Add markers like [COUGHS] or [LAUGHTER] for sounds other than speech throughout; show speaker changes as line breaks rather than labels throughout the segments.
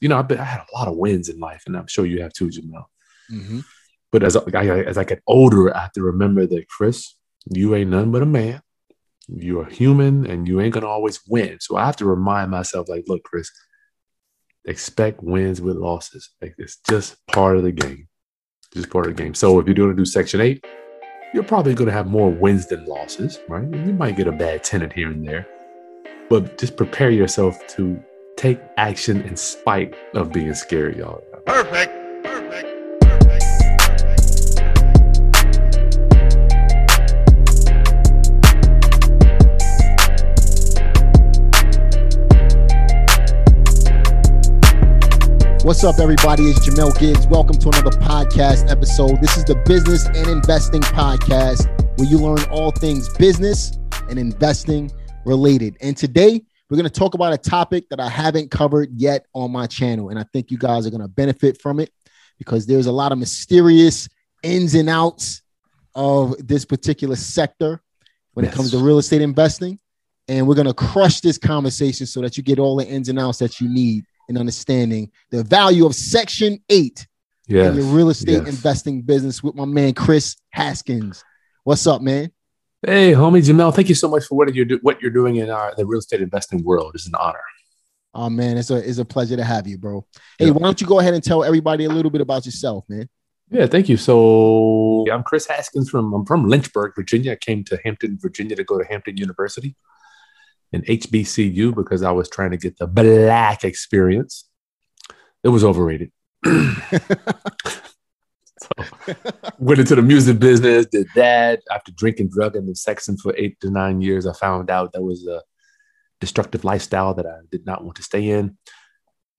you know, I've been, I had a lot of wins in life, and I'm sure you have too, Jamel.
Mm-hmm.
But as I, as I get older, I have to remember that Chris, you ain't none but a man. You're a human, and you ain't gonna always win. So I have to remind myself, like, look, Chris, expect wins with losses. Like it's just part of the game. Just part of the game. So if you're going to do Section Eight, you're probably going to have more wins than losses, right? You might get a bad tenant here and there, but just prepare yourself to take action in spite of being scared, y'all.
Perfect. Perfect. Perfect.
What's up, everybody? It's Jamel Gibbs. Welcome to another podcast episode. This is the Business and Investing Podcast, where you learn all things business and investing related. And today, we're going to talk about a topic that I haven't covered yet on my channel. And I think you guys are going to benefit from it because there's a lot of mysterious ins and outs of this particular sector when
Yes.
it comes to real estate investing. And we're going to crush this conversation so that you get all the ins and outs that you need in understanding the value of Section 8
Yes.
in your real estate
yes.
investing business with my man Chris Haskins. What's up, man?
Hey, homie Jamel, thank you so much for what you're do- what you're doing in our the real estate investing world. It's an honor.
Oh man, it's a it's a pleasure to have you, bro. Hey,
Yeah.
why don't you go ahead and tell everybody a little bit about yourself, man?
Yeah, thank you. So I'm Chris Haskins from I'm from Lynchburg, Virginia. I came to Hampton, Virginia to go to Hampton University and HBCU because I was trying to get the black experience. It was overrated. [LAUGHS] [LAUGHS] [LAUGHS] so [LAUGHS] went into the music business, did that after drinking, drugging, and sexing for eight to nine years. I found out that was a destructive lifestyle that I did not want to stay in.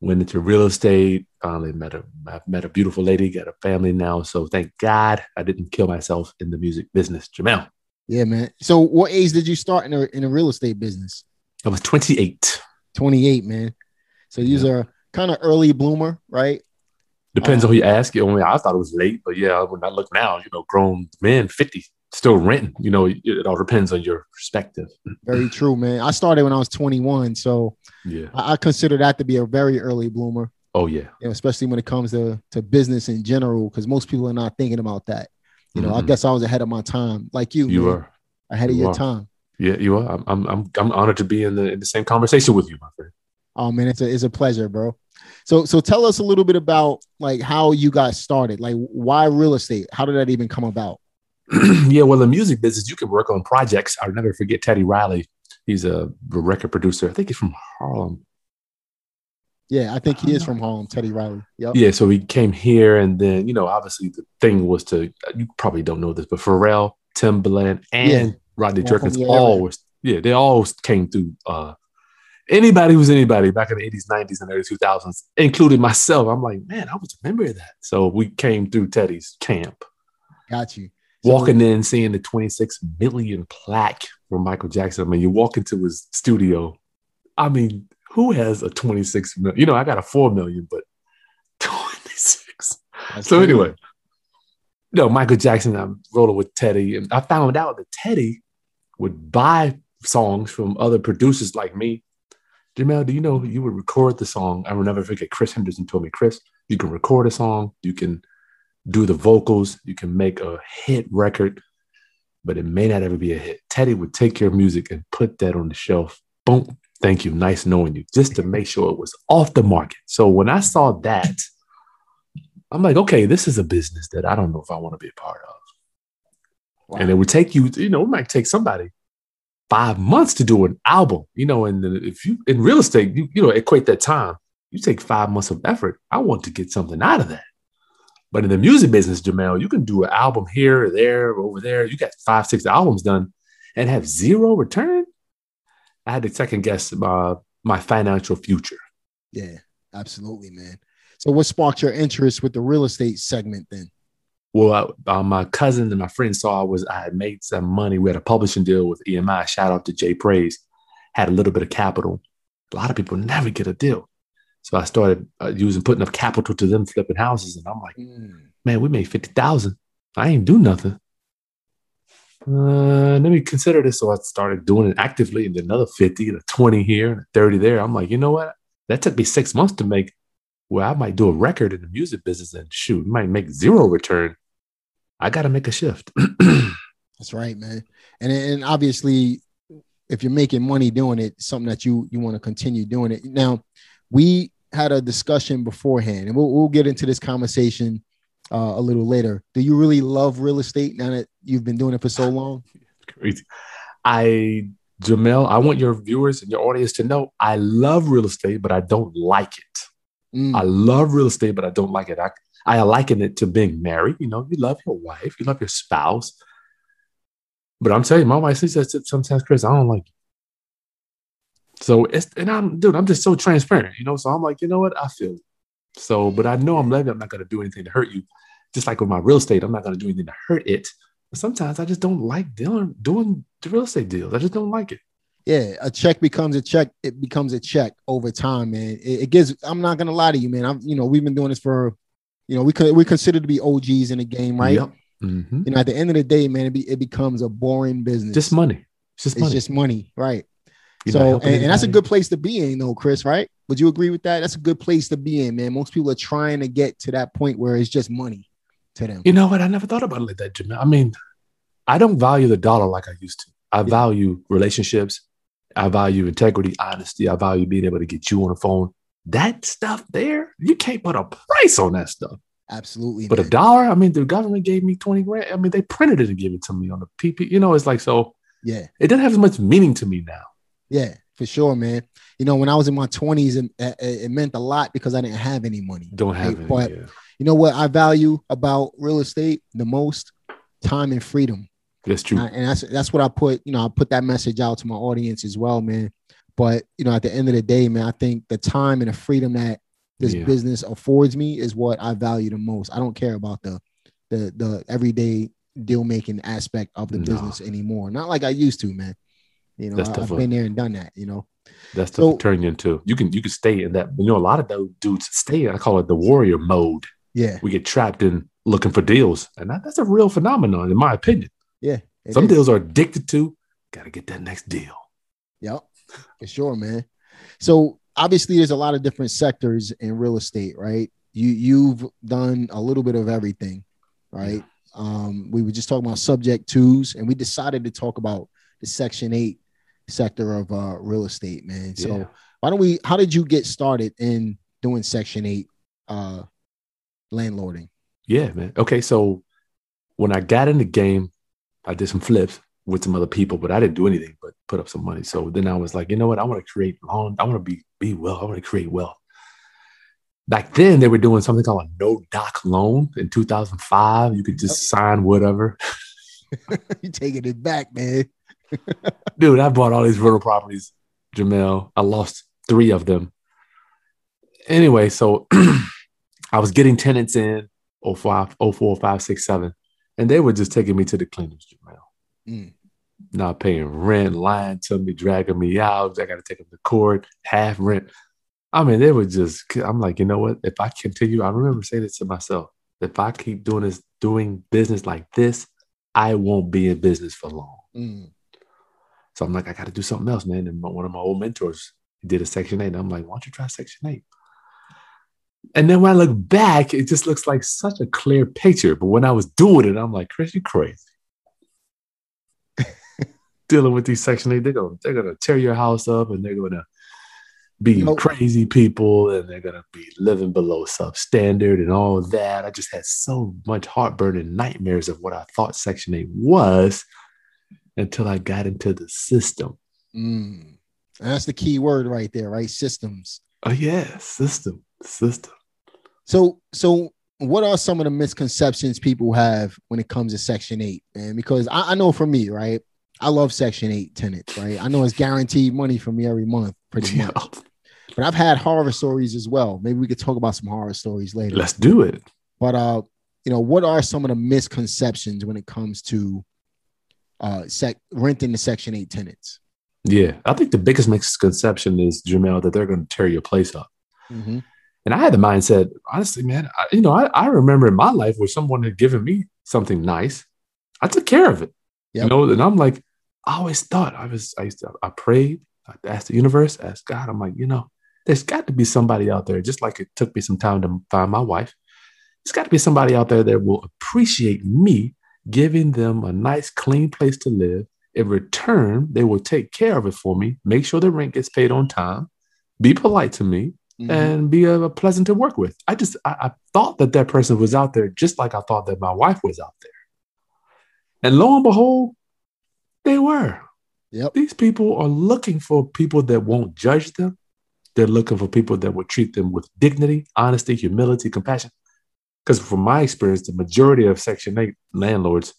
Went into real estate. Um, Finally met a I've met a beautiful lady, got a family now. So thank God I didn't kill myself in the music business. Jamel,
Yeah, man. So, what age did you start in a in a real estate business?
I was 28.
Twenty eight, man. So you're a kind of early bloomer, right?
Depends on who you ask. You know, I thought it was late, but yeah, when I look now, you know, grown men, 50, still renting. You know, it, it all depends on your perspective.
Very [CLEARS THROAT] true, man. I started when I was twenty one, so
Yeah.
I, I consider that to be a very early bloomer.
Oh yeah.
you know, especially when it comes to to business in general, because most people are not thinking about that. You know, I
Mhm.
guess I was ahead of my time, like you.
You
man,
are.
ahead of
you
your
are.
time.
Yeah, you are. I'm, I'm, I'm, I'm honored to be in the in the same conversation with you, my friend.
Oh man, it's a it's a pleasure, bro. So so tell us a little bit about like how you got started. Like why real estate? How did that even come about? [CLEARS THROAT]
yeah, well, the music business, you can work on projects. I'll never forget Teddy Riley. He's a record producer. I think he's from Harlem.
Yeah, I think he is from Harlem, Teddy Riley. Yep.
Yeah, so he came here, and then you know, obviously, the thing was to you probably don't know this, but Pharrell, Timbaland, and
Yeah.
Rodney Jerkins all was yeah, they all came through. Uh, anybody who's anybody back in the eighties, nineties, and early two thousands, including myself. I'm like, man, I was a member of that. So we came through Teddy's camp.
Got you. So-
walking in, seeing the 26 million plaque from Michael Jackson. I mean, you walk into his studio. I mean, who has a 26 million? You know, I got a 4 million, but [LAUGHS] 26.
That's
So,
crazy.
anyway, no, Michael Jackson, I'm rolling with Teddy. And I found out that Teddy would buy songs from other producers like me. Jamel, do you know you would record the song? I will never forget. Chris Henderson told me, Chris, you can record a song, you can do the vocals, you can make a hit record, but it may not ever be a hit. Teddy would take your music and put that on the shelf. Boom. Thank you. Nice knowing you, just to make sure it was off the market. So when I saw that, I'm like, okay, this is a business that I don't know if I want to be a part of.
Wow.
And it would take you, you know, it might take somebody five months to do an album, you know, and if you in real estate, you, you know, equate that time, you take five months of effort. I want to get something out of that. But in the music business, Jamel, you can do an album here, or there, or over there. You got five, six albums done and have zero return. I had to second guess uh, my financial future.
yeah, absolutely, man. So what sparked your interest with the real estate segment then?
Well, uh, my cousin and my friend saw I was I had made some money. We had a publishing deal with EMI. Shout out to Jay Praise. Had a little bit of capital. A lot of people never get a deal, so I started uh, using putting up capital to them flipping houses, and I'm like, man, we made fifty thousand. I ain't do nothing. Uh, let me consider this. So I started doing it actively, and then another fifty, and a twenty here, and a thirty there. I'm like, you know what? That took me six months to make well, I might do a record in the music business and shoot, might make zero return. I got to make a shift. [CLEARS THROAT]
That's right, man. And and obviously, if you're making money doing it, something that you you want to continue doing it. Now, we had a discussion beforehand, and we'll, we'll get into this conversation uh, a little later. Do you really love real estate now that you've been doing it for so [LAUGHS] long?
Crazy. I Jamel, I want your viewers and your audience to know I love real estate, but I don't like it. Mm. I love real estate, but I don't like it. I, I liken it to being married. You know, you love your wife, you love your spouse. But I'm telling you, my wife says sometimes, Chris, I don't like you. So it's and I'm dude, I'm just so transparent, you know. So I'm like, you know what? I feel it. So, but I know I'm letting I'm not gonna do anything to hurt you. Just like with my real estate, I'm not gonna do anything to hurt it. But sometimes I just don't like dealing doing the real estate deals. I just don't like it.
Yeah, a check becomes a check. It becomes a check over time, man. It, it gives. I'm not gonna lie to you, man. I'm, you know, we've been doing this for, you know, we could we consider to be OGs in the game, right? Yep. Mm-hmm. You know, at the end of the day, man, it, be, it becomes a boring business.
Just money. It's just
it's
money.
just money, right? You're so, and, and, that's a good place to be in, though, Chris. Right? Would you agree with that? That's a good place to be in, man. Most people are trying to get to that point where it's just money to them.
You know what? I never thought about it like that, Jim. I mean, I don't value the dollar like I used to. I yeah. value relationships. I value integrity, honesty. I value being able to get you on the phone. That stuff there, you can't put a price on that stuff.
Absolutely.
But man. a dollar, I mean, the government gave me 20 grand. I mean, they printed it and gave it to me on the PP. You know, it's like, so
yeah,
it doesn't have as much meaning to me now.
Yeah, for sure, man. You know, when I was in my 20s, it, it meant a lot because I didn't have any money.
Don't have right? any.
But yeah. you know what I value about real estate the most? Time and freedom.
That's true.
And, that's that's what I put, you know, I put that message out to my audience as well, man. But you know, at the end of the day, man, I think the time and the freedom that this yeah. business affords me is what I value the most. I don't care about the the the everyday deal making aspect of the no. business anymore. Not like I used to, man. You know, I, have been there and done that. You know,
that's the so, turn you into. You can you can stay in that. You know, a lot of those dudes stay. I call it the warrior mode.
Yeah,
we get trapped in looking for deals, and that, that's a real phenomenon, in my opinion.
Yeah,
some is. deals are addicted to. Got to get that next deal.
Yep, for sure, man. So obviously, there's a lot of different sectors in real estate, right? You you've done a little bit of everything, right? Yeah. Um, we were just talking about subject twos, and we decided to talk about the Section Eight sector of uh, real estate, man. So yeah. why don't we? How did you get started in doing Section Eight uh, landlording?
Yeah, man. Okay, so when I got in the game, I did some flips with some other people, but I didn't do anything but put up some money. So then I was like, you know what? I want to create long. I want to be be well. I want to create wealth. Back then, they were doing something called a no doc loan in 2005. You could just yep. sign whatever. [LAUGHS] [LAUGHS]
You're taking it back, man. [LAUGHS]
Dude, I bought all these rental properties, Jamel. I lost three of them. Anyway, so [CLEARS THROAT] I was getting tenants in 05, 04, 5, 6, 7, and they were just taking me to the cleaners, Jamel. Mm. Not paying rent, lying to me, dragging me out. I got to take them to court, half rent. I mean, they were just, I'm like, you know what? If I continue, I remember saying this to myself if I keep doing this, doing business like this, I won't be in business for long. Mm. So I'm like, I got to do something else, man. And one of my old mentors did a Section 8. And I'm like, why don't you try Section 8? And then when I look back, it just looks like such a clear picture. But when I was doing it, I'm like, Chris, you crazy. Dealing with these Section 8, they're gonna, they're gonna tear your house up and they're gonna be nope. crazy people and they're gonna be living below substandard and all that. I just had so much heartburn and nightmares of what I thought Section 8 was until I got into the system.
Mm. That's the key word right there, right? Systems.
Oh yeah, system, system.
So, so what are some of the misconceptions people have when it comes to Section Eight, man? Because I, I know for me, right, I love Section Eight tenants, right? I know it's guaranteed money for me every month, pretty much. But I've had horror stories as well. Maybe we could talk about some horror stories later.
Let's do it.
But uh, you know, what are some of the misconceptions when it comes to uh, sec- renting the Section 8 tenants.
Yeah, I think the biggest misconception is, Jamel, that they're going to tear your place up. Mm-hmm. And I had the mindset, honestly, man, I, you know, I, I, remember in my life where someone had given me something nice. I took care of it, yep. you know, and I'm like, I always thought I was, I used to, I prayed, I asked the universe, asked God, I'm like, you know, there's got to be somebody out there, just like it took me some time to find my wife. There's got to be somebody out there that will appreciate me giving them a nice, clean place to live. In return, they will take care of it for me, make sure the rent gets paid on time, be polite to me, mm-hmm. and be a, a, pleasant to work with. I just I, I thought that that person was out there just like I thought that my wife was out there. And lo and behold, they were.
Yep.
These people are looking for people that won't judge them. They're looking for people that will treat them with dignity, honesty, humility, compassion. Because from my experience, the majority of Section 8 landlords,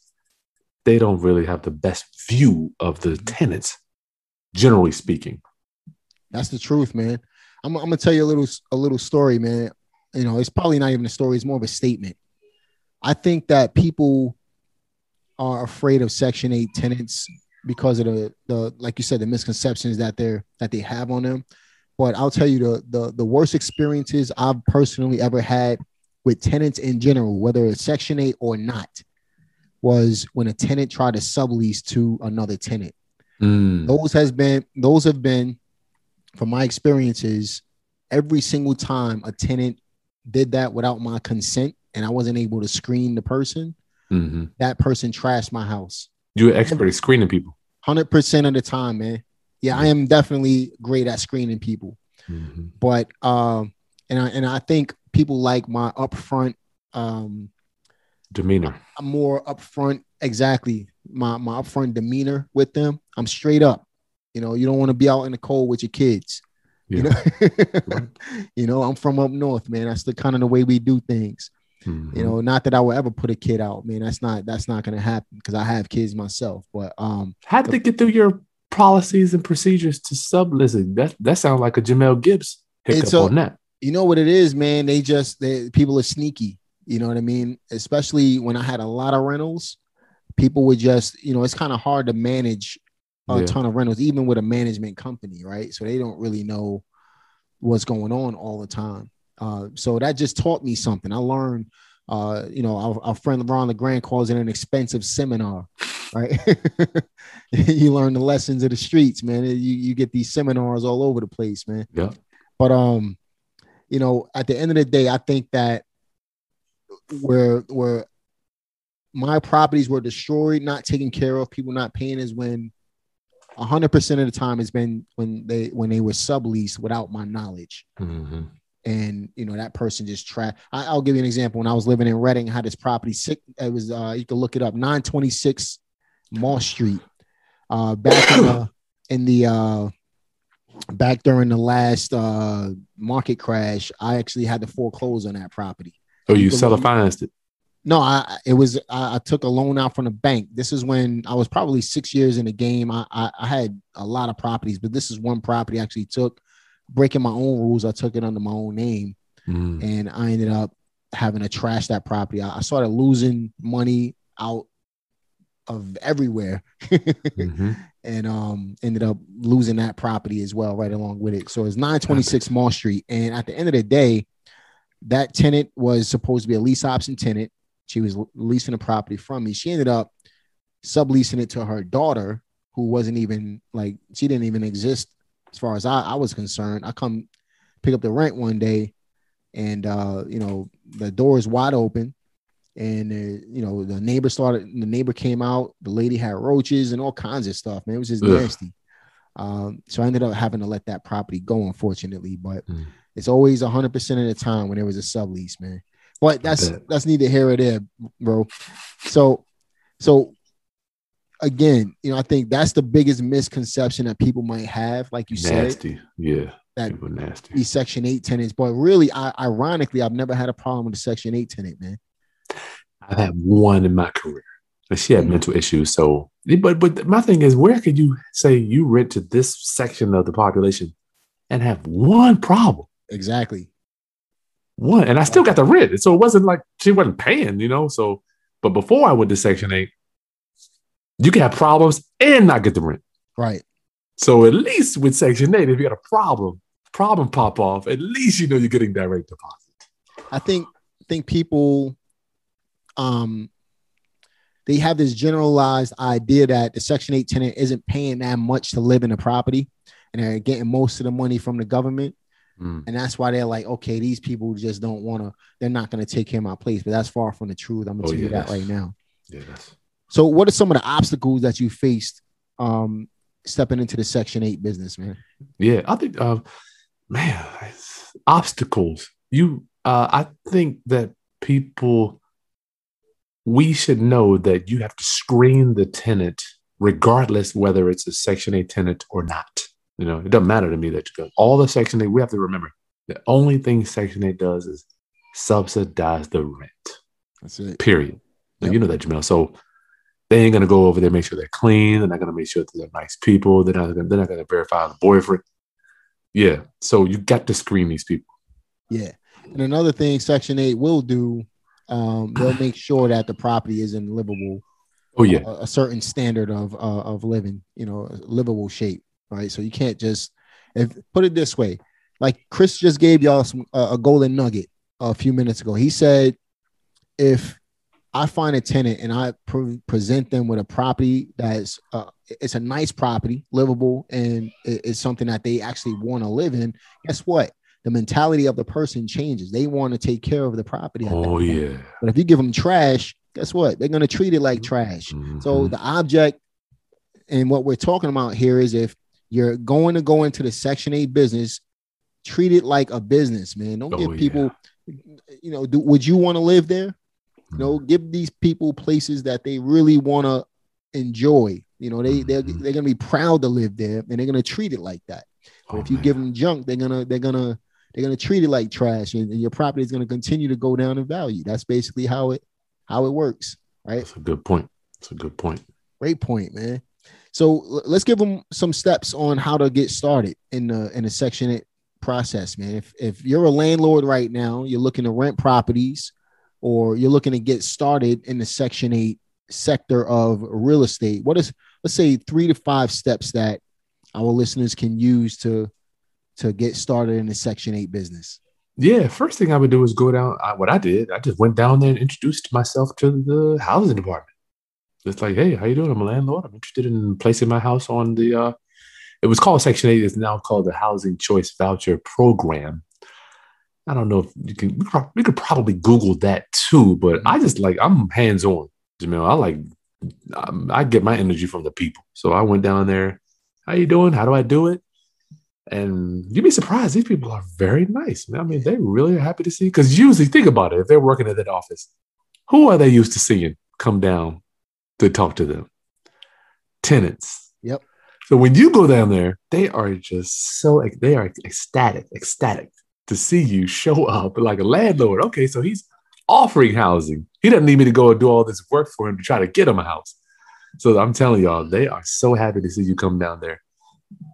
they don't really have the best view of the mm-hmm. tenants, generally speaking.
That's the truth, man. I'm, I'm gonna tell you a little a little story, man. You know, it's probably not even a story; it's more of a statement. I think that people are afraid of Section Eight tenants because of the the like you said the misconceptions that they're that they have on them. But I'll tell you the the the worst experiences I've personally ever had with tenants in general, whether it's Section Eight or not, was when a tenant tried to sublease to another tenant. Mm. Those has been those have been from my experiences, every single time a tenant did that without my consent and I wasn't able to screen the person, mm-hmm. that person trashed my house.
You're expert at screening people.
100% of the time, man. Yeah, I am definitely great at screening people. Mm-hmm. But um and I and I think people like my upfront um
demeanor.
I'm more upfront exactly my my upfront demeanor with them. I'm straight up. You know, you don't want to be out in the cold with your kids. Yeah. You know, [LAUGHS] you know, I'm from up north, man. That's the kind of the way we do things. Mm-hmm. You know, not that I will ever put a kid out, man. That's not that's not gonna happen because I have kids myself. But um
how did they get through your policies and procedures to subleasing? That that sounds like a Jamel Gibbs hiccup so, on that.
You know what it is, man. They just they people are sneaky. You know what I mean? Especially when I had a lot of rentals, people would just, you know, it's kind of hard to manage a yeah. ton of rentals, even with a management company, right? So they don't really know what's going on all the time. Uh, so that just taught me something. I learned, uh, you know, our, our friend LeBron LeGrand calls it an expensive seminar, right? [LAUGHS] you learn the lessons of the streets, man. You, you get these seminars all over the place, man.
Yeah.
But, um, you know, at the end of the day, I think that where, where my properties were destroyed, not taken care of, people not paying is when hundred percent of the time it's been when they when they were subleased without my knowledge. Mm-hmm. And you know that person just tried. I'll give you an example. When I was living in Reading, I had this property. Sick. It was uh, you can look it up. Nine twenty six Moss Street. Uh, back in the [COUGHS] in the uh, back during the last uh, market crash, I actually had to foreclose on that property.
Oh, you seller financed it?
No, I it was I, I, took a loan out from the bank. This is when I was probably six years in the game. I, I, I had a lot of properties, but this is one property I actually took, breaking my own rules. I took it under my own name, mm. and I ended up having to trash that property. I, I started losing money out of everywhere, [LAUGHS] mm-hmm. and um ended up losing that property as well right along with it. So it's 926 Moss Street, and at the end of the day, that tenant was supposed to be a lease option tenant she was leasing the property from me. She ended up subleasing it to her daughter, who wasn't even like she didn't even exist as far as I, I was concerned. I come pick up the rent one day, and uh, you know the door is wide open, and uh, you know the neighbor started. The neighbor came out. The lady had roaches and all kinds of stuff. Man, it was just Ugh. nasty. Um, so I ended up having to let that property go, unfortunately. But mm. it's always hundred percent of the time when there was a sublease, man. But that's that's neither here nor there, bro. So so again, you know, I think that's the biggest misconception that people might have, like you
nasty.
said.
Yeah.
That people nasty. These section eight tenants. But really, I ironically, I've never had a problem with a section eight tenant, man.
I've had one in my career. And she had mm-hmm. mental issues. So but but my thing is where could you say you rent to this section of the population and have one problem?
Exactly
one, and I still got the rent. So it wasn't like she wasn't paying, you know. So, but before I went to Section Eight, you can have problems and not get the rent.
Right.
So at least with Section Eight, if you got a problem, problem pop off, at least you know you're getting direct deposit.
I think think people, um, they have this generalized idea that the Section Eight tenant isn't paying that much to live in the property, and they're getting most of the money from the government. Mm. And that's why they're like, okay, these people just don't want to, they're not going to take care of my place. But that's far from the truth. I'm going to oh, tell yeah, you that right now.
Yeah,
so, what are some of the obstacles that you faced um, stepping into the Section 8 business, man?
Yeah, I think, uh, man, obstacles. You, uh, I think that people, we should know that you have to screen the tenant regardless whether it's a Section 8 tenant or not. You know, it doesn't matter to me that you go. All the Section 8, we have to remember the only thing Section 8 does is subsidize the rent.
That's it.
Period. Yep. you know that, Jamel. So they ain't gonna go over there make sure they're clean. They're not gonna make sure that they're nice people. They're not gonna, they're not gonna verify the boyfriend. Yeah. So you got to screen these people.
Yeah. And another thing Section 8 will do, um, [SIGHS] they'll make sure that the property is in livable.
Oh yeah,
a, a certain standard of uh, of living, you know, livable shape right? So you can't just if put it this way, like Chris just gave y'all some uh, a golden nugget a few minutes ago. He said, if I find a tenant and I pre- present them with a property that's uh, it's a nice property, livable, and it's something that they actually want to live in. Guess what? The mentality of the person changes. They want to take care of the property.
Oh yeah.
But if you give them trash, guess what? They're going to treat it like trash. Mm-hmm. So the object and what we're talking about here is if you're going to go into the Section 8 business, treat it like a business, man. Don't oh, give people, yeah. you know, do, would you want to live there? You know, give these people places that they really want to enjoy. You know, they they're, mm-hmm. they're gonna be proud to live there, and they're gonna treat it like that. But oh, if you man. give them junk, they're gonna they're gonna they're gonna treat it like trash, and, and your property is gonna continue to go down in value. That's basically how it how it works, right?
That's a good point. That's a good point.
Great point, man. So let's give them some steps on how to get started in the in the section process, man. If if you're a landlord right now, you're looking to rent properties, or you're looking to get started in the section eight sector of real estate, what is let's say three to five steps that our listeners can use to to get started in the section eight business?
Yeah, first thing I would do is go down. I, what I did, I just went down there and introduced myself to the housing department it's like, hey, how you doing? I'm a landlord. I'm interested in placing my house on the. Uh, it was called Section Eight. It's now called the Housing Choice Voucher Program. I don't know if you can. We could, we could probably Google that too, but I just like I'm hands on, Jamel. I like um, I get my energy from the people. So I went down there. How you doing? How do I do it? And you'd be surprised. These people are very nice. I mean, they really are happy to see. Because usually, think about it. If they're working at that office, who are they used to seeing come down to talk to them. Tenants.
Yep.
So when you go down there, they are just so they are ecstatic, ecstatic to see you show up like a landlord. Okay, so he's offering housing. He doesn't need me to go and do all this work for him to try to get him a house. So I'm telling y'all, they are so happy to see you come down there.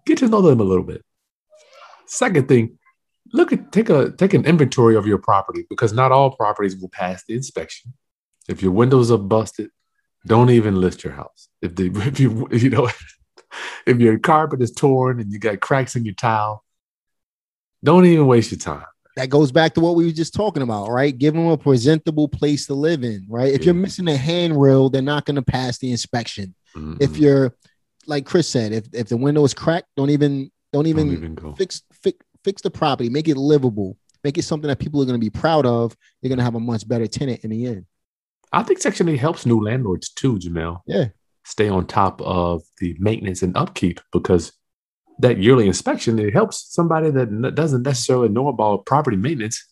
Get to know them a little bit. Second thing, look at take a take an inventory of your property because not all properties will pass the inspection. If your windows are busted, don't even list your house. If the [LAUGHS] if you you know [LAUGHS] if your carpet is torn and you got cracks in your tile, don't even waste your time.
That goes back to what we were just talking about, right? Give them a presentable place to live in, right? If yeah. you're missing a handrail, they're not going to pass the inspection. Mm-hmm. If you're like Chris said, if, if the window is cracked, don't even don't even, don't even fix, fix fix the property, make it livable, make it something that people are going to be proud of. You're going to have a much better tenant in the end.
I think Section 8 helps new landlords too, Jamel.
Yeah.
Stay on top of the maintenance and upkeep because that yearly inspection, it helps somebody that doesn't necessarily know about property maintenance.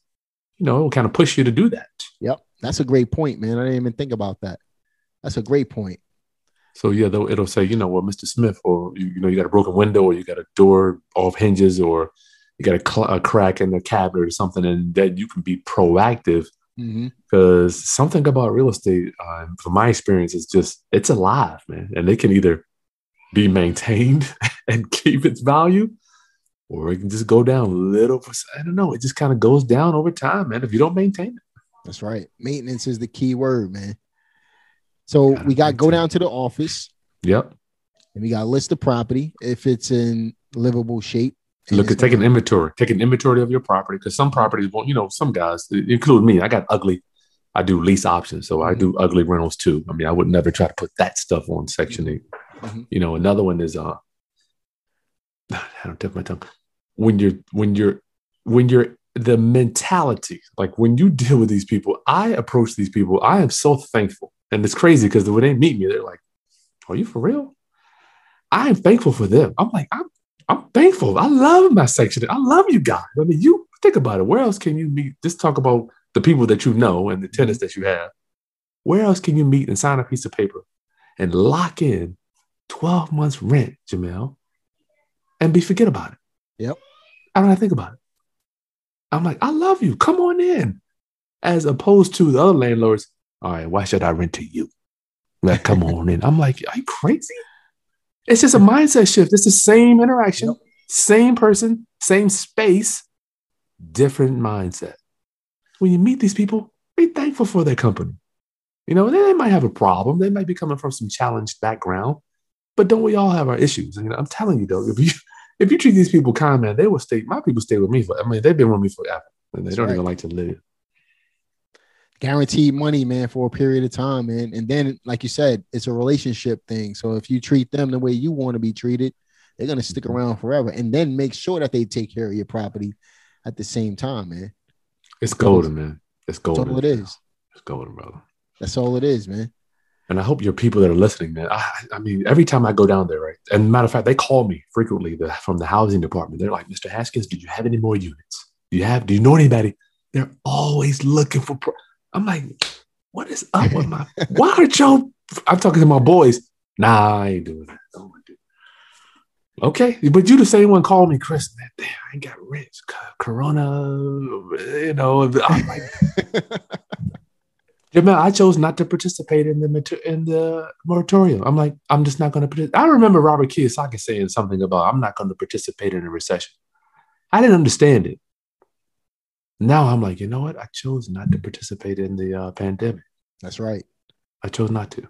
You know, it will kind of push you to do that.
Yep. That's a great point, man. I didn't even think about that. That's a great point.
So yeah, though it'll say, you know, well, Mr. Smith, or you, you know, you got a broken window, or you got a door off hinges, or you got a, cl- a crack in the cabinet or something, and that you can be proactive because mm-hmm. something about real estate, uh, from my experience, is just it's alive, man, and they can either be maintained [LAUGHS] and keep its value, or it can just go down little. I don't know. It just kind of goes down over time, man. If you don't maintain it.
That's right. Maintenance is the key word, man. So we got go down to the office.
Yep.
And we got list the property if it's in livable shape.
Look at take an inventory, take an inventory of your property because some properties won't, you know, some guys, include me, I got ugly. I do lease options, so mm-hmm. I do ugly rentals too. I mean, I would never try to put that stuff on Section 8 mm-hmm. You know, another one is uh, [SIGHS] I don't tip my tongue. When you're when you're when you're the mentality, like when you deal with these people, I approach these people, I am so thankful. And it's crazy because when they meet me, they're like, Are you for real? I am thankful for them. I'm like, I'm I'm thankful. I love my section. I love you guys. I mean, you think about it. Where else can you meet? Just talk about the people that you know and the tenants that you have. Where else can you meet and sign a piece of paper and lock in 12 months rent, Jamel, and be forget about it?
Yep.
I don't have to think about it. I'm like, I love you. Come on in. As opposed to the other landlords, all right, why should I rent to you? Like, come [LAUGHS] on in. I'm like, are you crazy? It's just a mindset shift. It's the same interaction, yep. same person, same space, different mindset. When you meet these people, be thankful for their company. You know, they might have a problem. They might be coming from some challenged background, but don't we all have our issues? You know, I'm telling you though, if you [LAUGHS] if you treat these people kind, man, they will stay. My people stay with me for. I mean, they've been with me forever, and they That's don't right. even like to live.
Guaranteed money, man, for a period of time, man. And then, like you said, it's a relationship thing. So if you treat them the way you want to be treated, they're gonna stick mm-hmm. around forever. And then make sure that they take care of your property at the same time, man.
It's golden, man. It's golden.
That's all it is.
It's golden, brother.
That's all it is, man.
And I hope your people that are listening, man. I, I mean, every time I go down there, right? And matter of fact, they call me frequently the, from the housing department. They're like, Mr. Haskins, do you have any more units? Do you have, do you know anybody? They're always looking for. Pro- I'm like, what is up with my, [LAUGHS] why aren't y'all, I'm talking to my boys. Nah, I ain't doing that. Okay, but you the same one calling me Chris. Man, damn, I ain't got rich. Corona, you know. I'm like, [LAUGHS] Man, I chose not to participate in the in the moratorium. I'm like, I'm just not going to participate. I remember Robert Kiyosaki saying something about, I'm not going to participate in a recession. I didn't understand it. Now I'm like, you know what? I chose not to participate in the uh, pandemic.
That's right.
I chose not to.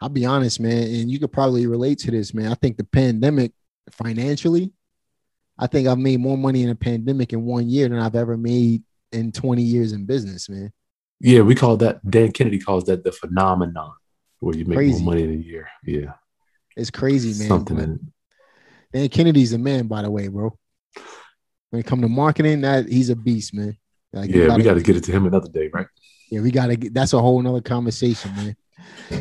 I'll be honest, man, and you could probably relate to this, man. I think the pandemic financially, I think I've made more money in a pandemic in one year than I've ever made in 20 years in business, man.
Yeah, we call that Dan Kennedy calls that the phenomenon where you make crazy. more money in a year. Yeah.
It's crazy, man. Something in it. Dan Kennedy's a man, by the way, bro. When it come to marketing, that he's a beast, man.
Like, yeah, gotta, we got to get it to him another day, right?
Yeah, we got to get. That's a whole nother conversation, man.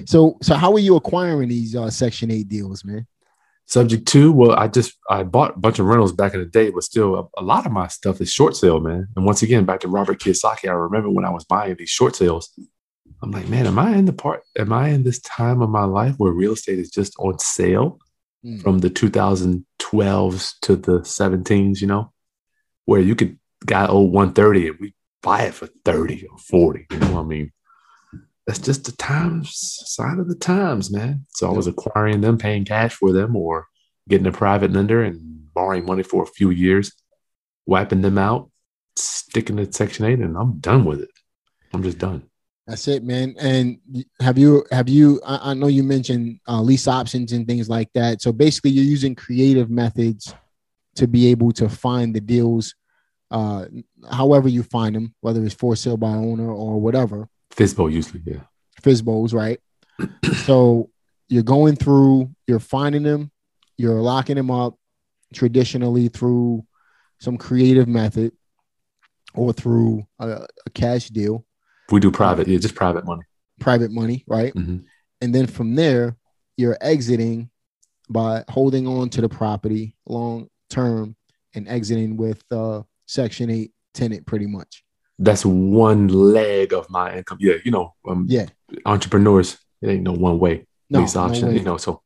So, so how are you acquiring these uh, Section Eight deals, man?
Subject to, well, I just I bought a bunch of rentals back in the day, but still a, a, lot of my stuff is short sale, man. And once again, back to Robert Kiyosaki, I remember when I was buying these short sales, I'm like, man, am I in the part? Am I in this time of my life where real estate is just on sale mm. from the 2012s to the 17s? You know, where you could got old 130 and we buy it for 30 or 40. You know, I mean, that's just the times side of the times, man. So I was acquiring them, paying cash for them, or getting a private lender and borrowing money for a few years, wiping them out, sticking to Section Eight, and I'm done with it. I'm just done.
That's it, man. And have you have you? I, I know you mentioned uh, lease options and things like that. So basically, you're using creative methods to be able to find the deals, uh, however you find them, whether it's for sale by owner or whatever
FSBO usually, yeah.
FSBOs, right? [CLEARS THROAT] so you're going through, you're finding them, you're locking them up traditionally through some creative method or through a, a cash deal.
We do private, yeah, just private money.
Private money, right? Mm-hmm. And then from there, you're exiting by holding on to the property long term and exiting with uh, Section 8 tenant pretty much
that's one leg of my income. Yeah, you know, um,
yeah,
entrepreneurs, it ain't no one way no, lease option, no you know. So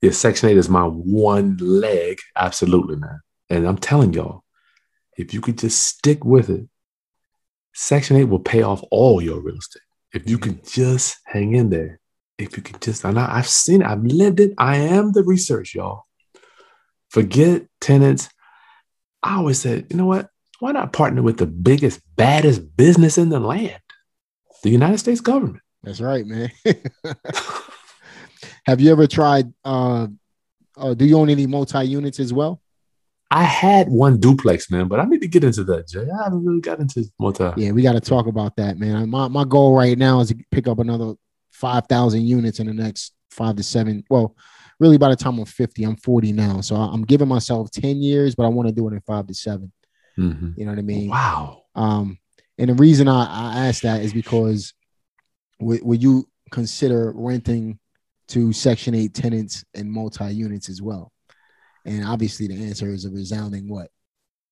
yeah, Section 8 is my one leg. Absolutely, man. And I'm telling y'all, if you could just stick with it, Section 8 will pay off all your real estate. If you can just hang in there. If you can just, and I, I've seen it, I've lived it. I am the research, y'all. Forget tenants. I always said, you know what? Why not partner with the biggest, baddest business in the land, the United States government?
That's right, man. [LAUGHS] Have you ever tried? Uh, uh, do you own any multi units as well?
I had one duplex, man, but I need to get into that, Jay. I haven't really got into multi.
Yeah, we got to talk about that, man. My my goal right now is to pick up another five thousand units in the next five to seven. Well, really, by the time I'm fifty, I'm forty now, so I'm giving myself ten years, but I want to do it in five to seven.
Mhm.
You know what I mean?
Wow.
Um, and the reason I, I asked that is because would, would you consider renting to Section 8 tenants and multi units as well? And obviously, the answer is a resounding what?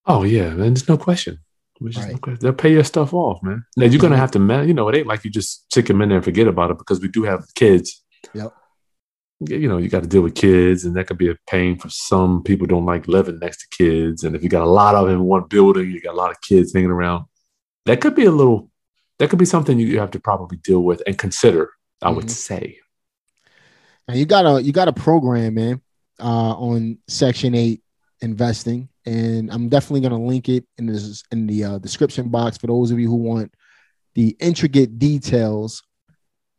Oh yeah, man. There's no question. Just no
Right.
question. They'll pay your stuff off, man. Now you're gonna have to, man. You know, it ain't like you just stick them in there and forget about it because we do have kids.
Yep.
You know, you got to deal with kids, and that could be a pain for some people. Don't like living next to kids, and if you got a lot of them in one building, you got a lot of kids hanging around. That could be a little. That could be something you have to probably deal with and consider. I would
Mhm.
say.
Now you got a you got a program, man, uh, on Section Eight investing, and I'm definitely gonna link it in this in the uh, description box for those of you who want the intricate details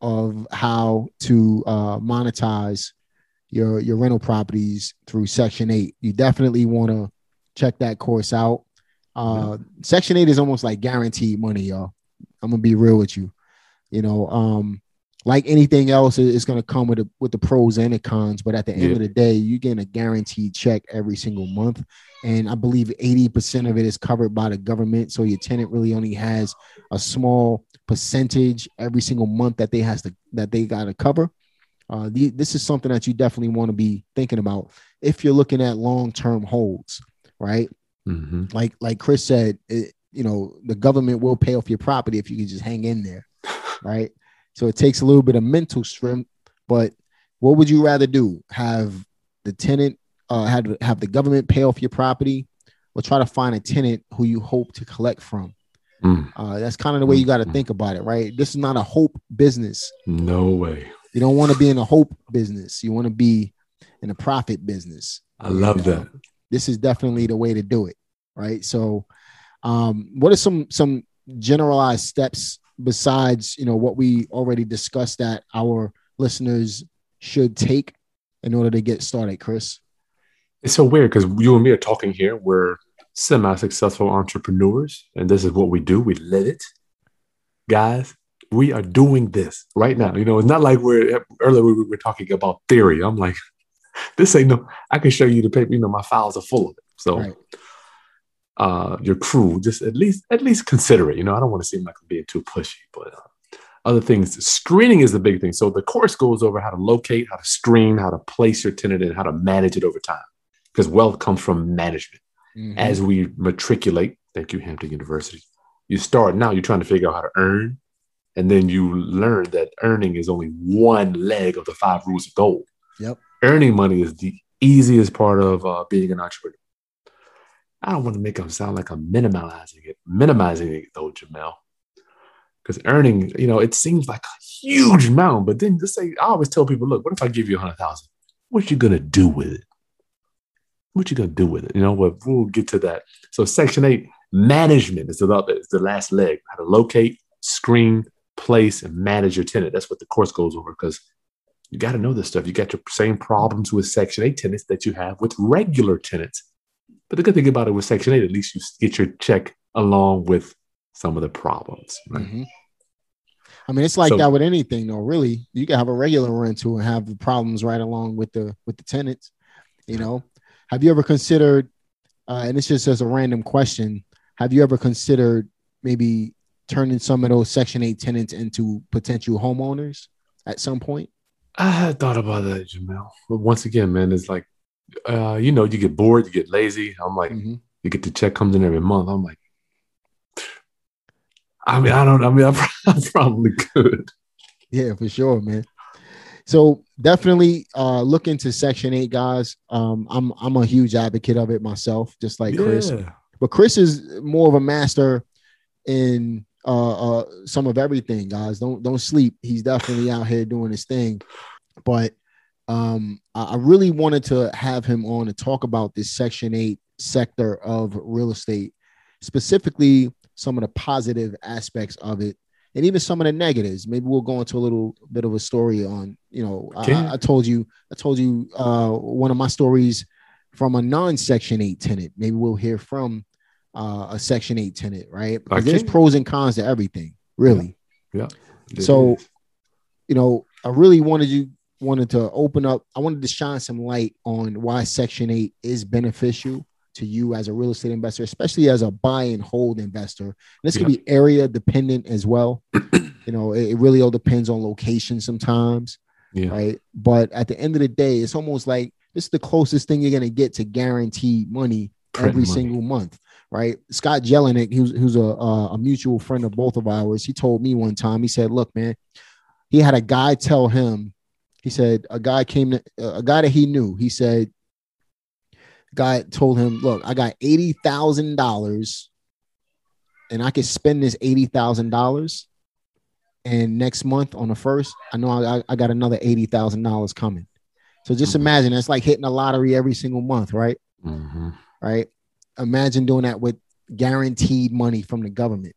of how to uh, monetize your your rental properties through Section Eight. You definitely want to check that course out. Uh, Section Eight is almost like guaranteed money, y'all. I'm gonna be real with you. You know, um, like anything else, it's gonna come with the with the pros and the cons. But at the end
Yeah.
of the day, you're getting a guaranteed check every single month, and I believe 80% of it is covered by the government. So your tenant really only has a small percentage every single month that they has to that they got to cover. Uh, the, this is something that you definitely want to be thinking about if you're looking at long term holds, right?
hmm
Like like Chris said, it, you know the government will pay off your property if you can just hang in there, right? So it takes a little bit of mental strength, but what would you rather do? Have the tenant uh, have have the government pay off your property, or try to find a tenant who you hope to collect from?
Mm,
Uh, that's kind of the way you got to
Mhm.
think about it, right? This is not a hope business.
no way.
You don't want to be in a hope business. You want to be in a profit business.
I love
And, uh,
that.
This is definitely the way to do it, right? So, um, what are some some generalized steps besides you know what we already discussed that our listeners should take in order to get started, Chris?
It's so weird because you and me are talking here. We're semi-successful entrepreneurs, and this is what we do. We live it, guys. We are doing this right now. You know, it's not like we're earlier we were talking about theory. I'm like, [LAUGHS] this ain't no. I can show you the paper. You know, my files are full of it. So,
Right.
Uh, your crew just at least at least consider it. You know, I don't want to seem like I'm being too pushy, but uh, other things. Screening is the big thing. So the course goes over how to locate, how to screen, how to place your tenant, and how to manage it over time. Because wealth comes from management
Mhm.
as we matriculate, thank you, Hampton University, you start now, you're trying to figure out how to earn. And then you learn that earning is only one leg of the five rules of gold.
Yep.
Earning money is the easiest part of uh, being an entrepreneur. I don't want to make them sound like I'm minimizing it, minimizing it though, Jamel. Because earning, you know, it seems like a huge amount, but then just say, I always tell people, look, what if I give you a hundred thousand? What you gonna do with it? What you gonna do with it? You know what? We'll get to that. So section eight, management is is the last leg. How to locate, screen, place, and manage your tenant. That's what the course goes over because you got to know this stuff. You got your same problems with section eight tenants that you have with regular tenants. But the good thing about it with section eight, at least you get your check along with some of the problems. Right?
Mhm. I mean, it's like
So-
that with anything, though. Really, you can have a regular rental and have the problems right along with the with the tenants. You know, have you ever considered? Uh, and it's just as a random question. Have you ever considered maybe turning some of those Section Eight tenants into potential homeowners at some point?
I had thought about that, Jamel. But once again, man, it's like, uh, you know, you get bored, you get lazy. I'm like,
Mhm.
you get the check comes in every month. I'm like, I mean, I don't. I mean, [LAUGHS] I I probably could.
Yeah, for sure, man. So definitely uh, look into Section Eight, guys. Um, I'm I'm a huge advocate of it myself, just like Chris. But Chris is more of a master in uh, uh, some of everything, guys. Don't don't sleep. He's definitely out here doing his thing. But um, I really wanted to have him on to talk about this Section Eight sector of real estate, specifically some of the positive aspects of it, and even some of the negatives. Maybe we'll go into a little bit of a story on. You know, I-
Okay.
I, I told you, I told you uh, one of my stories from a non-Section Eight tenant. Maybe we'll hear from uh, a Section Eight tenant, right? Because there's pros and cons to everything, really.
It
So- You know, I really wanted you wanted to open up. I wanted to shine some light on why Section Eight is beneficial to you as a real estate investor, especially as a buy and hold investor. And this yeah. can be area dependent as well. [CLEARS THROAT] you know, it, it, really all depends on location sometimes. Yeah. Right. But at the end of the day, it's almost like this is the closest thing you're gonna get to guaranteed money Print every money. single month. Right. Scott Jelinek, who's who's a, a mutual friend of both of ours, he told me one time, he said, Look, man, he had a guy tell him, he said, a guy came to a guy that he knew, he said, guy told him, Look, I got $80,000 and I can spend this $80,000. And next month on the first, I know I, I got another $80,000 coming. So just mm-hmm. imagine that's like hitting a lottery every single month, right? Mm-hmm. Right. Imagine doing that with guaranteed money from the government.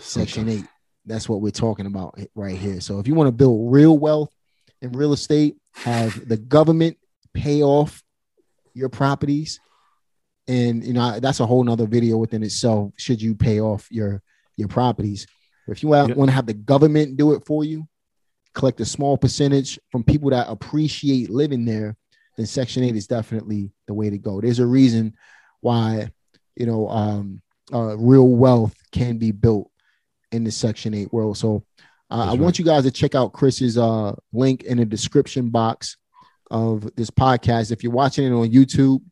Section 8. That's what we're talking about right here. So if you want to build real wealth in real estate, have the government pay off your properties. And you know that's a whole nother video within itself should you pay off your your properties. If you want to have the government do it for you collect a small percentage from people that appreciate living there then section 8 is definitely the way to go. There's a reason why you know um, uh, real wealth can be built in the section 8 world. So uh, i right. want you guys to check out chris's uh, link in the description box of this podcast. If you're watching it on YouTube,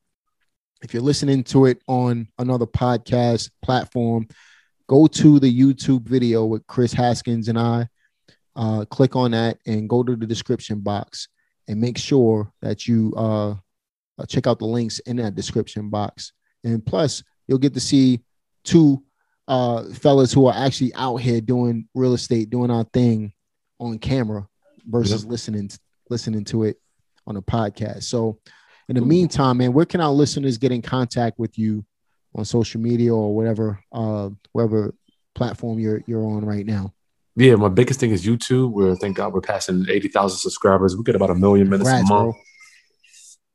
if you're listening to it on another podcast platform, go to the YouTube video with Chris Haskins and I. Uh, click on that and go to the description box and make sure that you uh, uh, check out the links in that description box. And plus, you'll get to see two uh, fellas who are actually out here doing real estate, doing our thing on camera versus yep. listening listening to it on a podcast. So, in the meantime, man, where can our listeners get in contact with you on social media or whatever, uh, wherever platform you're you're on right now?
Yeah, my biggest thing is YouTube, where thank God we're passing eighty thousand subscribers. We get about a million minutes Congrats, a month. Bro.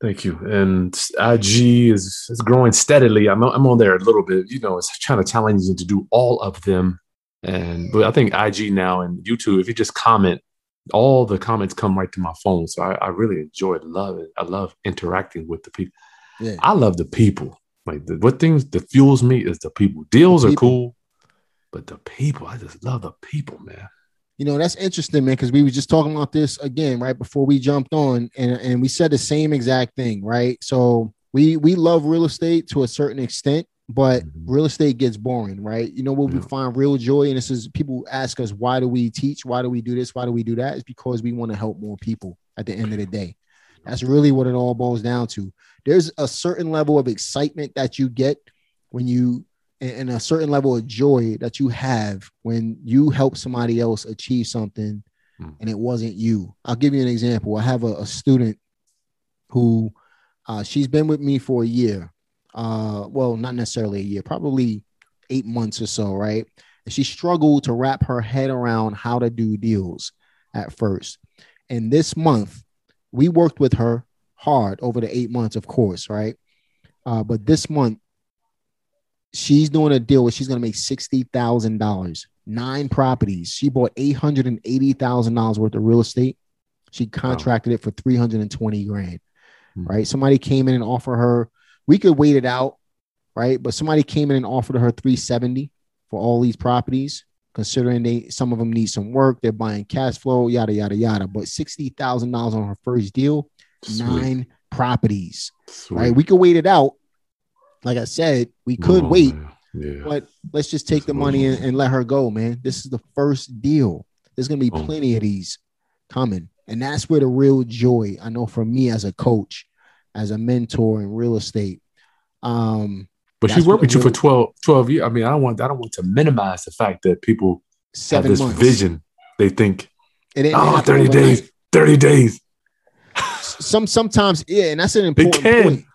Thank you. And IG is, is growing steadily. I'm, I'm on there a little bit. You know, it's kind of challenging to do all of them. And but I think IG now and YouTube, if you just comment all the comments come right to my phone. So I, I really enjoy it, love it. I love interacting with the people. Yeah. I love the people. Like the, what things that fuels me is the people. Deals the people. are cool, but the people, I just love the people, man.
You know, that's interesting, man, because we were just talking about this again right before we jumped on, and, and we said the same exact thing, right? So we we love real estate to a certain extent, but mm-hmm. real estate gets boring, right? You know what yeah. we find real joy, and this is people ask us, why do we teach? Why do we do this? Why do we do that? It's because we want to help more people at the end of the day. That's really what it all boils down to. There's a certain level of excitement that you get when you and a certain level of joy that you have when you help somebody else achieve something mm. and it wasn't you. I'll give you an example. I have a, a student who uh, she's been with me for a year uh, well, not necessarily a year, probably eight months or so, right? And she struggled to wrap her head around how to do deals at first. And this month, we worked with her hard over the eight months, of course, right? Uh, but this month, she's doing a deal where she's going to make $60,000, nine properties. She bought $880,000 worth of real estate. She contracted wow. it for 320 grand, mm-hmm. right? Somebody came in and offered her we could wait it out, right? But somebody came in and offered her 370 for all these properties, considering they some of them need some work, they're buying cash flow, yada yada yada. But sixty thousand dollars on her first deal, Sweet. nine properties, Sweet. right? We could wait it out. Like I said, we could oh, wait, yeah. but let's just take That's the money and, and, let her go, man. This is the first deal. There's gonna be oh. plenty of these coming, and that's where the real joy I know for me as a coach as a mentor in real estate. Um,
but she worked with you for 12, 12 years. I mean, I don't want I don't want to minimize the fact that people have this months. vision. They think, oh, 30 days, 30 days.
Some sometimes, yeah, and that's an important point.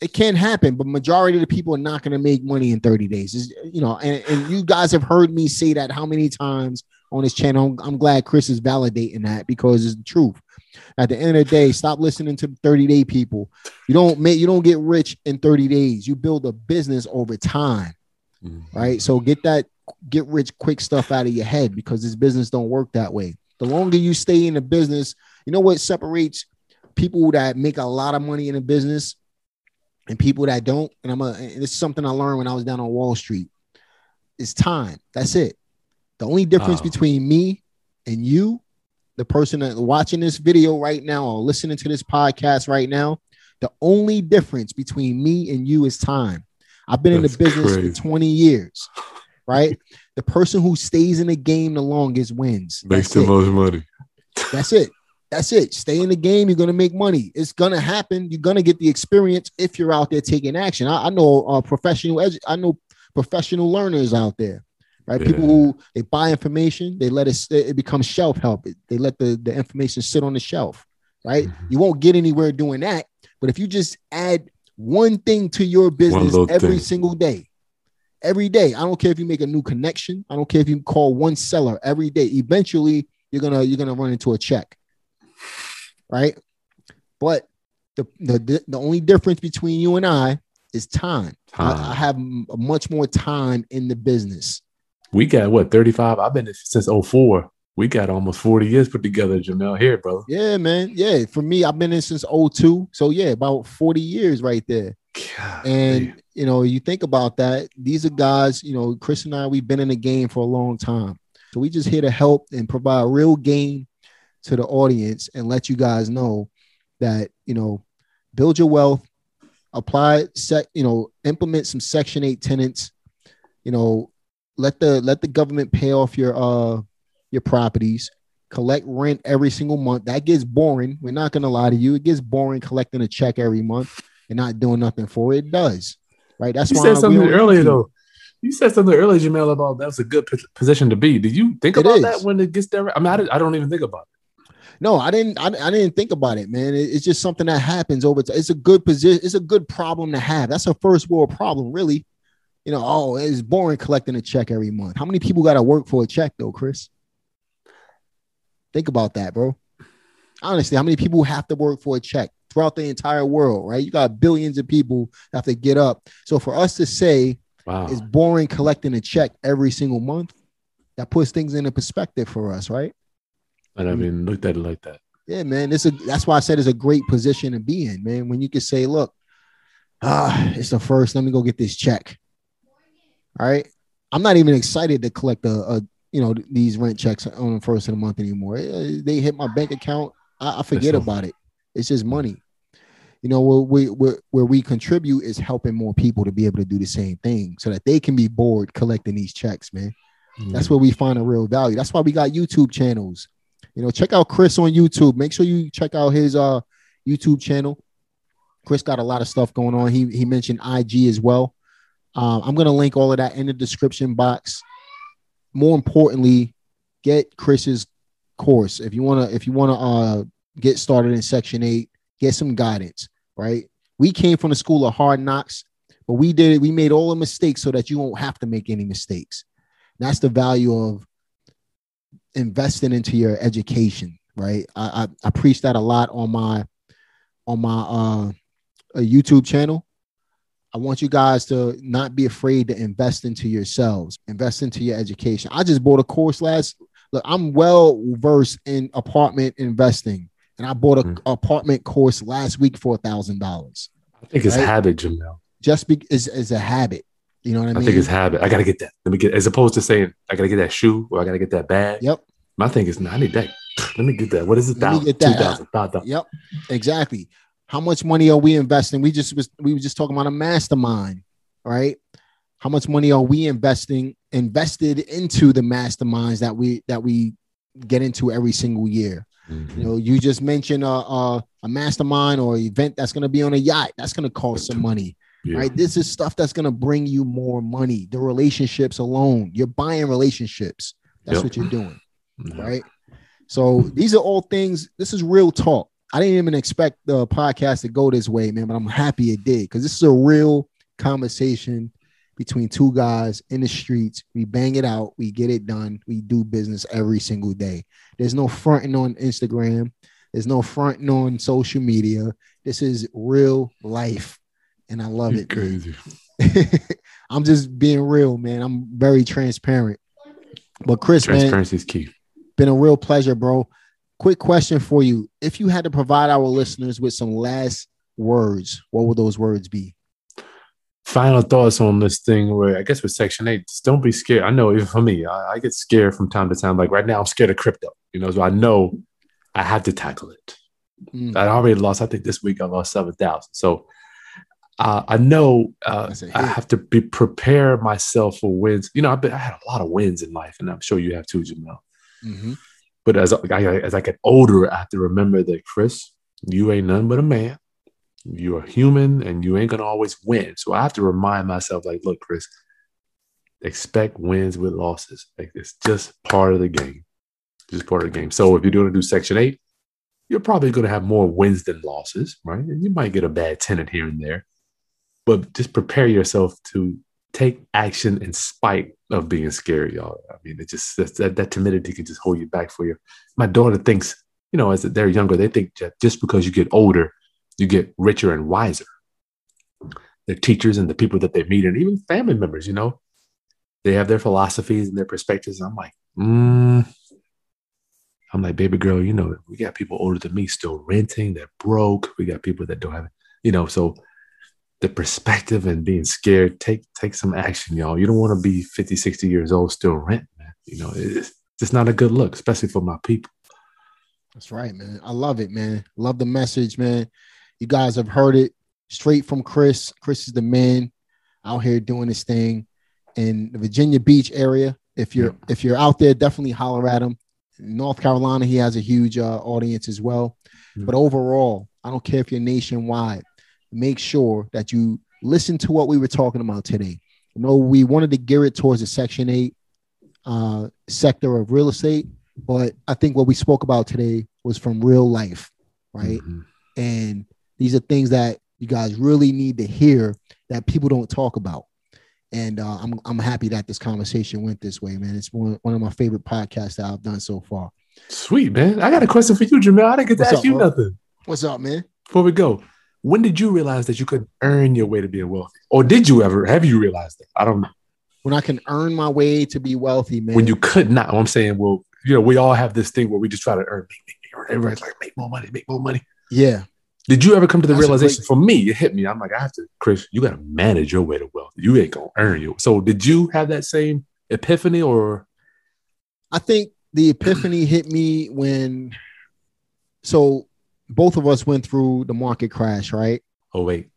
It can happen, but majority of the people are not going to make money in 30 days. It's, you know, and, and you guys have heard me say that how many times on this channel. I'm glad Chris is validating that because it's the truth. At the end of the day, stop listening to 30 day people. You don't make you don't get rich in 30 days. You build a business over time. Mm-hmm. Right. So get that get rich quick stuff out of your head because this business don't work that way. The longer you stay in the business, you know what separates people that make a lot of money in a business and people that don't, and I'm a, and this is something I learned when I was down on Wall Street. It's time. That's it. The only difference
Oh.
between me and you, the person that watching this video right now or listening to this podcast right now, the only difference between me and you is time. I've been in the business
crazy.
for 20 years, right? the person who stays in the game the longest wins.
Makes
That's
the
it.
most money.
That's it. That's it. Stay in the game. You're gonna make money. It's gonna happen. You're gonna get the experience if you're out there taking action. I, I know uh, professional. Edu- I know professional learners out there, right? People who they buy information, they let it. It becomes shelf help. They let the the information sit on the shelf, right?
Mhm.
You won't get anywhere doing that. But if you just add one thing to your business every
thing.
single day, every day. I don't care if you make a new connection. I don't care if you call one seller every day. Eventually, you're gonna you're gonna run into a check, right? But the the the only difference between you and I is time. I, I have m- much more time in the business.
We got what 35? I've been in since 04. We got almost 40 years put together, Jamel. Here, brother.
Yeah, man. Yeah, for me, I've been in since 02. So yeah, about 40 years right there.
Golly.
And you know, you think about that. These are guys. You know, Chris and I, we've been in the game for a long time, so we just here to help and provide real gain to the audience and let you guys know that you know, build your wealth, apply set, you know, implement some Section Eight tenants. You know, let the let the government pay off your uh your properties. Collect rent every single month. That gets boring. We're not gonna lie to you. It gets boring collecting a check every month and not doing nothing for it. It does, right? That's
you
why
said something earlier though. You said something earlier, Jamel, about that's a good pos- position to be. Did you think
It
about
is.
that when it gets there? I mean, I, I don't even think about it.
No, I didn't. I, I didn't think about it, man. It- it's just something that happens over time. It's a good position. It's a good problem to have. That's a first world problem, really. You know, oh, it's boring collecting a check every month. How many people got to work for a check, though, Chris? Think about that, bro. Honestly, how many people have to work for a check throughout the entire world, right? You got billions of people that have to get up. So for us to say
Wow.
it's boring collecting a check every single month, that puts things into perspective for us, right?
I mean, looked at it like that.
Yeah, man. It's a that's why I said it's a great position to be in, man. When you can say, look, ah, it's the first. Let me go get this check. All right. I'm not even excited to collect a, a you know these rent checks on the first of the month anymore. They hit my bank account. I, I forget about it. It's just money. You know, where we where, where we contribute is helping more people to be able to do the same thing so that they can be bored collecting these checks, man. That's where we find a real value. That's why we got YouTube channels. You know, check out Chris on YouTube. Make sure you check out his uh YouTube channel. Chris got a lot of stuff going on. He he mentioned IG as well. Um, I'm gonna link all of that in the description box. More importantly, get Chris's course if you wanna if you wanna uh get started in Section Eight. Get some guidance. Right. We came from the school of hard knocks, but we did it. We made all the mistakes so that you won't have to make any mistakes. That's the value of investing into your education, right? I, I, I preach that a lot on my on my uh, uh, YouTube channel. I want you guys to not be afraid to invest into yourselves, invest into your education. I just bought a course last. Look, I'm well versed in apartment investing, and I bought an
Mhm.
apartment course last week for a thousand dollars.
I think it's habit, Jamel.
Just be is is a habit. You know what I mean?
I, think it's habit. I gotta get that. Let me get as opposed to saying I gotta get that shoe or I gotta get that bag.
Yep.
My thing is, nah, I need that. [SIGHS] Let me get that. What is it? Thousand, two
that.
thousand, five thousand.
Yep, exactly. How much money are we investing? We just was we were just talking about a mastermind, right? How much money are we investing invested into the masterminds that we that we get into every single year?
Mm-hmm.
You know, you just mentioned a a, a mastermind or event that's going to be on a yacht. That's going to cost some money,
Yeah.
right? This is stuff that's going to bring you more money. The relationships alone, you're buying relationships. That's
Yep.
what you're doing
Yeah.
right? So these are all things. This is real talk. I didn't even expect the podcast to go this way, man, but I'm happy it did because this is a real conversation between two guys in the streets. We bang it out, we get it done, we do business every single day. There's no fronting on Instagram, there's no fronting on social media. This is real life, and I love
You
it.
crazy. [LAUGHS]
I'm just being real, man. I'm very transparent. But Chris, man,
Transparency is key.
Been a real pleasure, bro. Quick question for you. If you had to provide our listeners with some last words, what would those words be?
final thoughts on this thing where I guess with Section 8, just don't be scared. I know even for me, I, I, get scared from time to time. Like right now, I'm scared of crypto, you know, so I know I have to tackle it. Mm. I already lost, I think this week I lost 7,000. So uh, I know uh, I have to be prepare myself for wins. You know, I've been, I had a lot of wins in life, and I'm sure you have too, Jamel. Mm-hmm. But as I, as I get older, I have to remember that Chris, you ain't none but a man you're human and you ain't gonna always win. So I have to remind myself, like, look, Chris, expect wins with losses. Like it's just part of the game. Just part of the game. So if you're going to do section eight, you're probably going to have more wins than losses, right? And you might get a bad tenant here and there, but just prepare yourself to take action in spite of being scared, y'all. I mean, it just that, that timidity can just hold you back for you. My daughter thinks, you know, as they're younger, they think that just because you get older, you get richer and wiser. Their teachers and the people that they meet, and even family members, you know, they have their philosophies and their perspectives. I'm like, mm. I'm like, baby girl, you know, we got people older than me still renting, they're broke. We got people that don't have, you know, so the perspective and being scared, take take some action, y'all. You don't want to be 50, 60 years old still renting, man. You know, it's just not a good look, especially for my people.
That's right, man. I love it, man. Love the message, man. You guys have heard it straight from Chris. Chris is the man out here doing his thing in the Virginia Beach area. If you're yeah. if you're out there, definitely holler at him. In North Carolina, he has a huge uh, audience as well. Yeah. But overall, I don't care if you're nationwide. Make sure that you listen to what we were talking about today. You know, we wanted to gear it towards the Section Eight uh, sector of real estate, but I think what we spoke about today was from real life, right? Mm-hmm. And these are things that you guys really need to hear that people don't talk about. And uh, I'm I'm happy that this conversation went this way, man. It's one, one of my favorite podcasts that I've done so far.
Sweet, man. I got a question for you, Jamel. I didn't get to What's ask up, you bro? nothing.
What's up, man?
Before we go, when did you realize that you could earn your way to being wealthy? Or did you ever have you realized that? I don't know.
When I can earn my way to be wealthy, man.
When you could not. I'm saying, well, you know, we all have this thing where we just try to earn, make, make. Everybody's like, make more money, make more money.
Yeah.
Did you ever come to the That's realization? Great... For me, it hit me. I'm like, I have to, Chris. You got to manage your way to wealth. You ain't gonna earn you. So, did you have that same epiphany, or?
I think the epiphany hit me when. So, both of us went through the market crash, right?
Oh wait.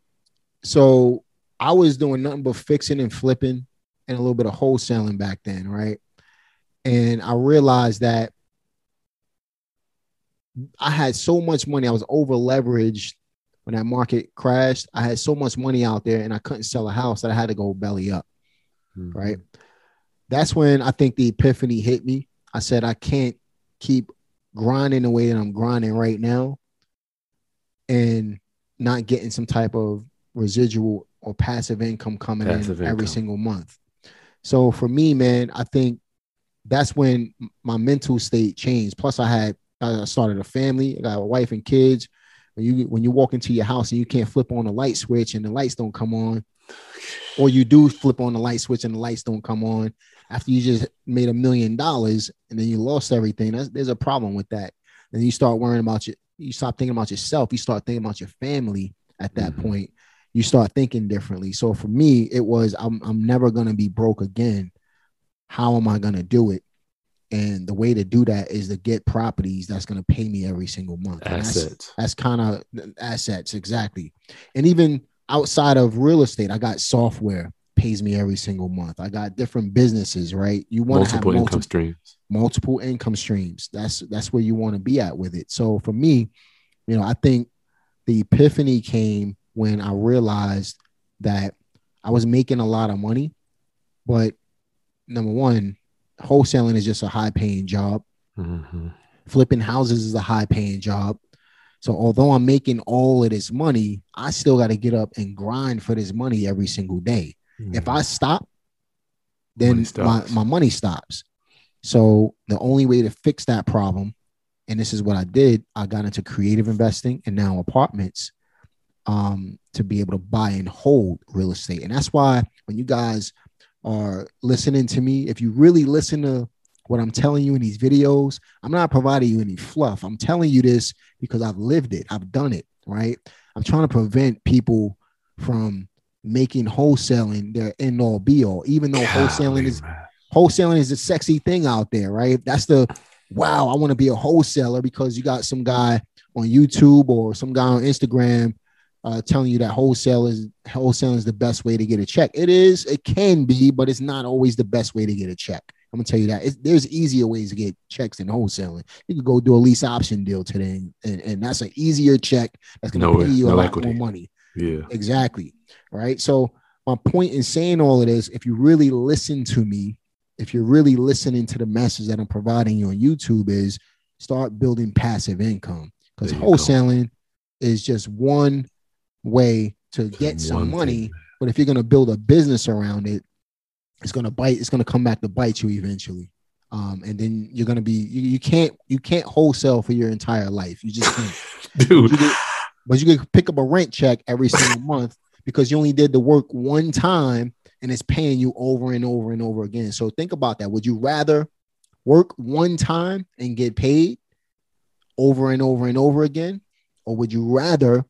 So I was doing nothing but fixing and flipping and a little bit of wholesaling back then, right? And I realized that I had so much money. I was over leveraged when that market crashed. I had so much money out there and I couldn't sell a house that I had to go belly up. Mm-hmm. Right. That's when I think the epiphany hit me. I said, I can't keep grinding the way that I'm grinding right now and not getting some type of residual or passive income coming passive in income. every single month. So for me, man, I think that's when my mental state changed. Plus, I had I started a family. I got a wife and kids. When you when you walk into your house and you can't flip on the light switch and the lights don't come on, or you do flip on the light switch and the lights don't come on after you just made a million dollars and then you lost everything. That's, there's a problem with that. Then you start worrying about you. You stop thinking about yourself. You start thinking about your family at that mm-hmm. point. You start thinking differently. So for me, it was I'm I'm never gonna be broke again. How am I gonna do it? And the way to do that is to get properties that's going to pay me every single month.
Assets.
That's, that's kind of assets, exactly. And even outside of real estate, I got software pays me every single month. I got different businesses, right? You want to have multiple income streams. Multiple income streams. That's that's where you want to be at with it. So for me, you know, I think the epiphany came when I realized that I was making a lot of money, but number one, wholesaling is just a high paying job. Mm-hmm. Flipping houses is a high paying job. So although I'm making all of this money, I still got to get up and grind for this money every single day. Mm-hmm. If I stop, then my, my money stops. So the only way to fix that problem, and this is what I did, I got into creative investing and now apartments um, to be able to buy and hold real estate. And that's why when you guys are listening to me, if you really listen to what I'm telling you in these videos, I'm not providing you any fluff. I'm telling you this because I've lived it, I've done it, right? I'm trying to prevent people from making wholesaling their end all be all, even though wholesaling
Golly,
is
man.
Wholesaling is a sexy thing out there, right? That's the wow, I want to be a wholesaler because you got some guy on YouTube or some guy on Instagram uh, telling you that wholesale is wholesaling is the best way to get a check. It is, it can be, but it's not always the best way to get a check. I'm gonna tell you that. It's, there's easier ways to get checks than wholesaling. You could go do a lease option deal today, and, and that's an easier check that's gonna
No-
pay you a
no
lot
equity.
more money.
Yeah.
Exactly. Right. So my point in saying all of this, if you really listen to me, if you're really listening to the message that I'm providing you on YouTube, is start building passive income because
you go.
wholesaling is just one way to get some money.
thing.
But if you're gonna build a business around it, it's gonna bite. It's gonna come back to bite you eventually. Um, and then you're gonna be you, you can't you can't wholesale for your entire life. You just can't [LAUGHS]
Dude.
You get- but you can pick up a rent check every single month because you only did the work one time and it's paying you over and over and over again. So think about that. Would you rather work one time and get paid over and over and over again? Or would you rather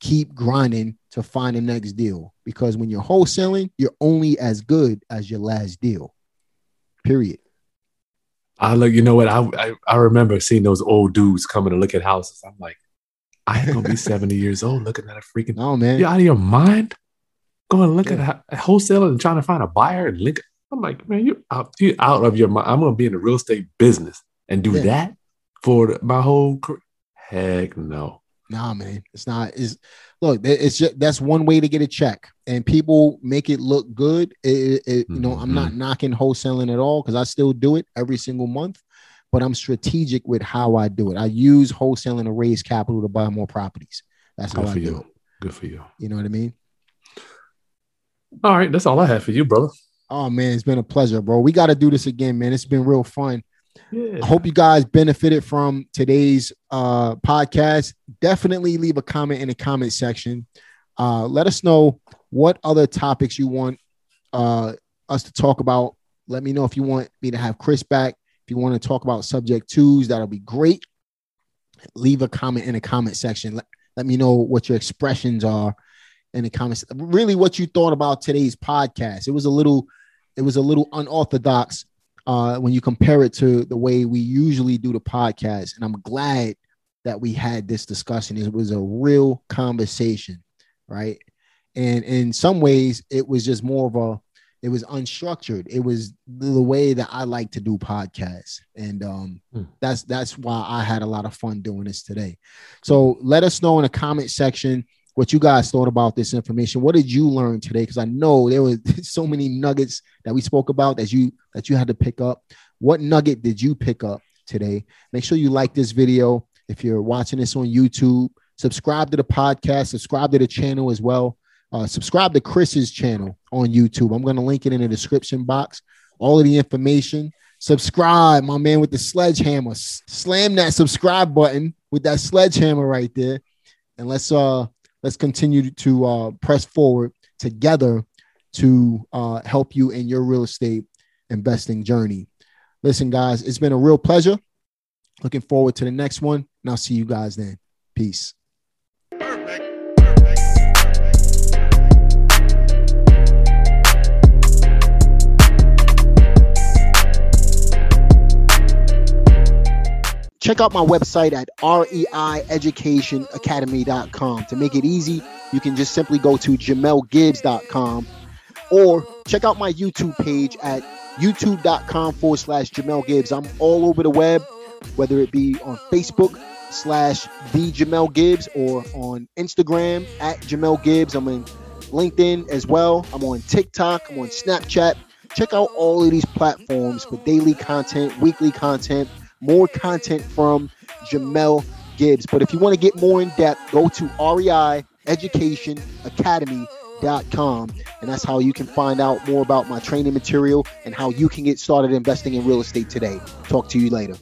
keep grinding to find the next deal? Because when you're wholesaling, you're only as good as your last deal. Period.
I look, you know what? I, I I remember seeing those old dudes coming to look at houses. I'm like, I ain't gonna be [LAUGHS] 70 years old looking at a freaking
No, man.
you out of your mind? Going to look
Yeah.
at a, wholesaler and trying to find a buyer and link. I'm like, man, you out, you out of your mind. I'm gonna be in the real estate business and do
Yeah.
that for my whole career. Heck no.
Nah, man, it's not. Is look, it's just that's one way to get a check, and people make it look good. It, it- you know, I'm not mm-hmm. knocking wholesaling at all because I still do it every single month, but I'm strategic with how I do it. I use wholesaling to raise capital to buy more properties. That's
Good
how I
for
do
you.
it.
Good for you.
You know what I mean?
All right, that's all I have for you, brother.
Oh man, it's been a pleasure, bro. We got to do this again, man. It's been real fun.
Yeah.
I hope you guys benefited from today's uh, podcast. Definitely leave a comment in the comment section. Uh, let us know what other topics you want uh, us to talk about. Let me know if you want me to have Chris back. If you want to talk about subject twos, that'll be great. Leave a comment in the comment section. Let, let me know what your expressions are in the comments. Really, what you thought about today's podcast. It was a little, it was a little unorthodox uh, when you compare it to the way we usually do the podcast. And I'm glad that we had this discussion. It was a real conversation, right? And in some ways, it was just more of a, it was unstructured. It was the way that I like to do podcasts, and um,
Hmm.
that's that's why I had a lot of fun doing this today. So let us know in the comment section what you guys thought about this information. What did you learn today? Because I know there were [LAUGHS] so many nuggets that we spoke about that you that you had to pick up. What nugget did you pick up today? Make sure you like this video. If you're watching this on YouTube, subscribe to the podcast, subscribe to the channel as well. Uh, subscribe to Chris's channel on YouTube. I'm going to link it in the description box. All of the information. Subscribe, my man, with the sledgehammer. S- Slam that subscribe button with that sledgehammer right there, and let's uh let's continue to uh, press forward together to uh, help you in your real estate investing journey. Listen, guys, it's been a real pleasure. Looking forward to the next one, and I'll see you guys then. Peace. Check out my website at reieducationacademy.com. To make it easy, you can just simply go to jamelgibbs.com or check out my YouTube page at youtube.com forward slash Jamel Gibbs. I'm all over the web, whether it be on Facebook slash the Jamel Gibbs or on Instagram at Jamel Gibbs. I'm in LinkedIn as well. I'm on TikTok. I'm on Snapchat. Check out all of these platforms for daily content, weekly content, more content from Jamel Gibbs. But if you want to get more in depth, go to REI Education Academy.com. And that's how you can find out more about my training material and how you can get started investing in real estate today. Talk to you later.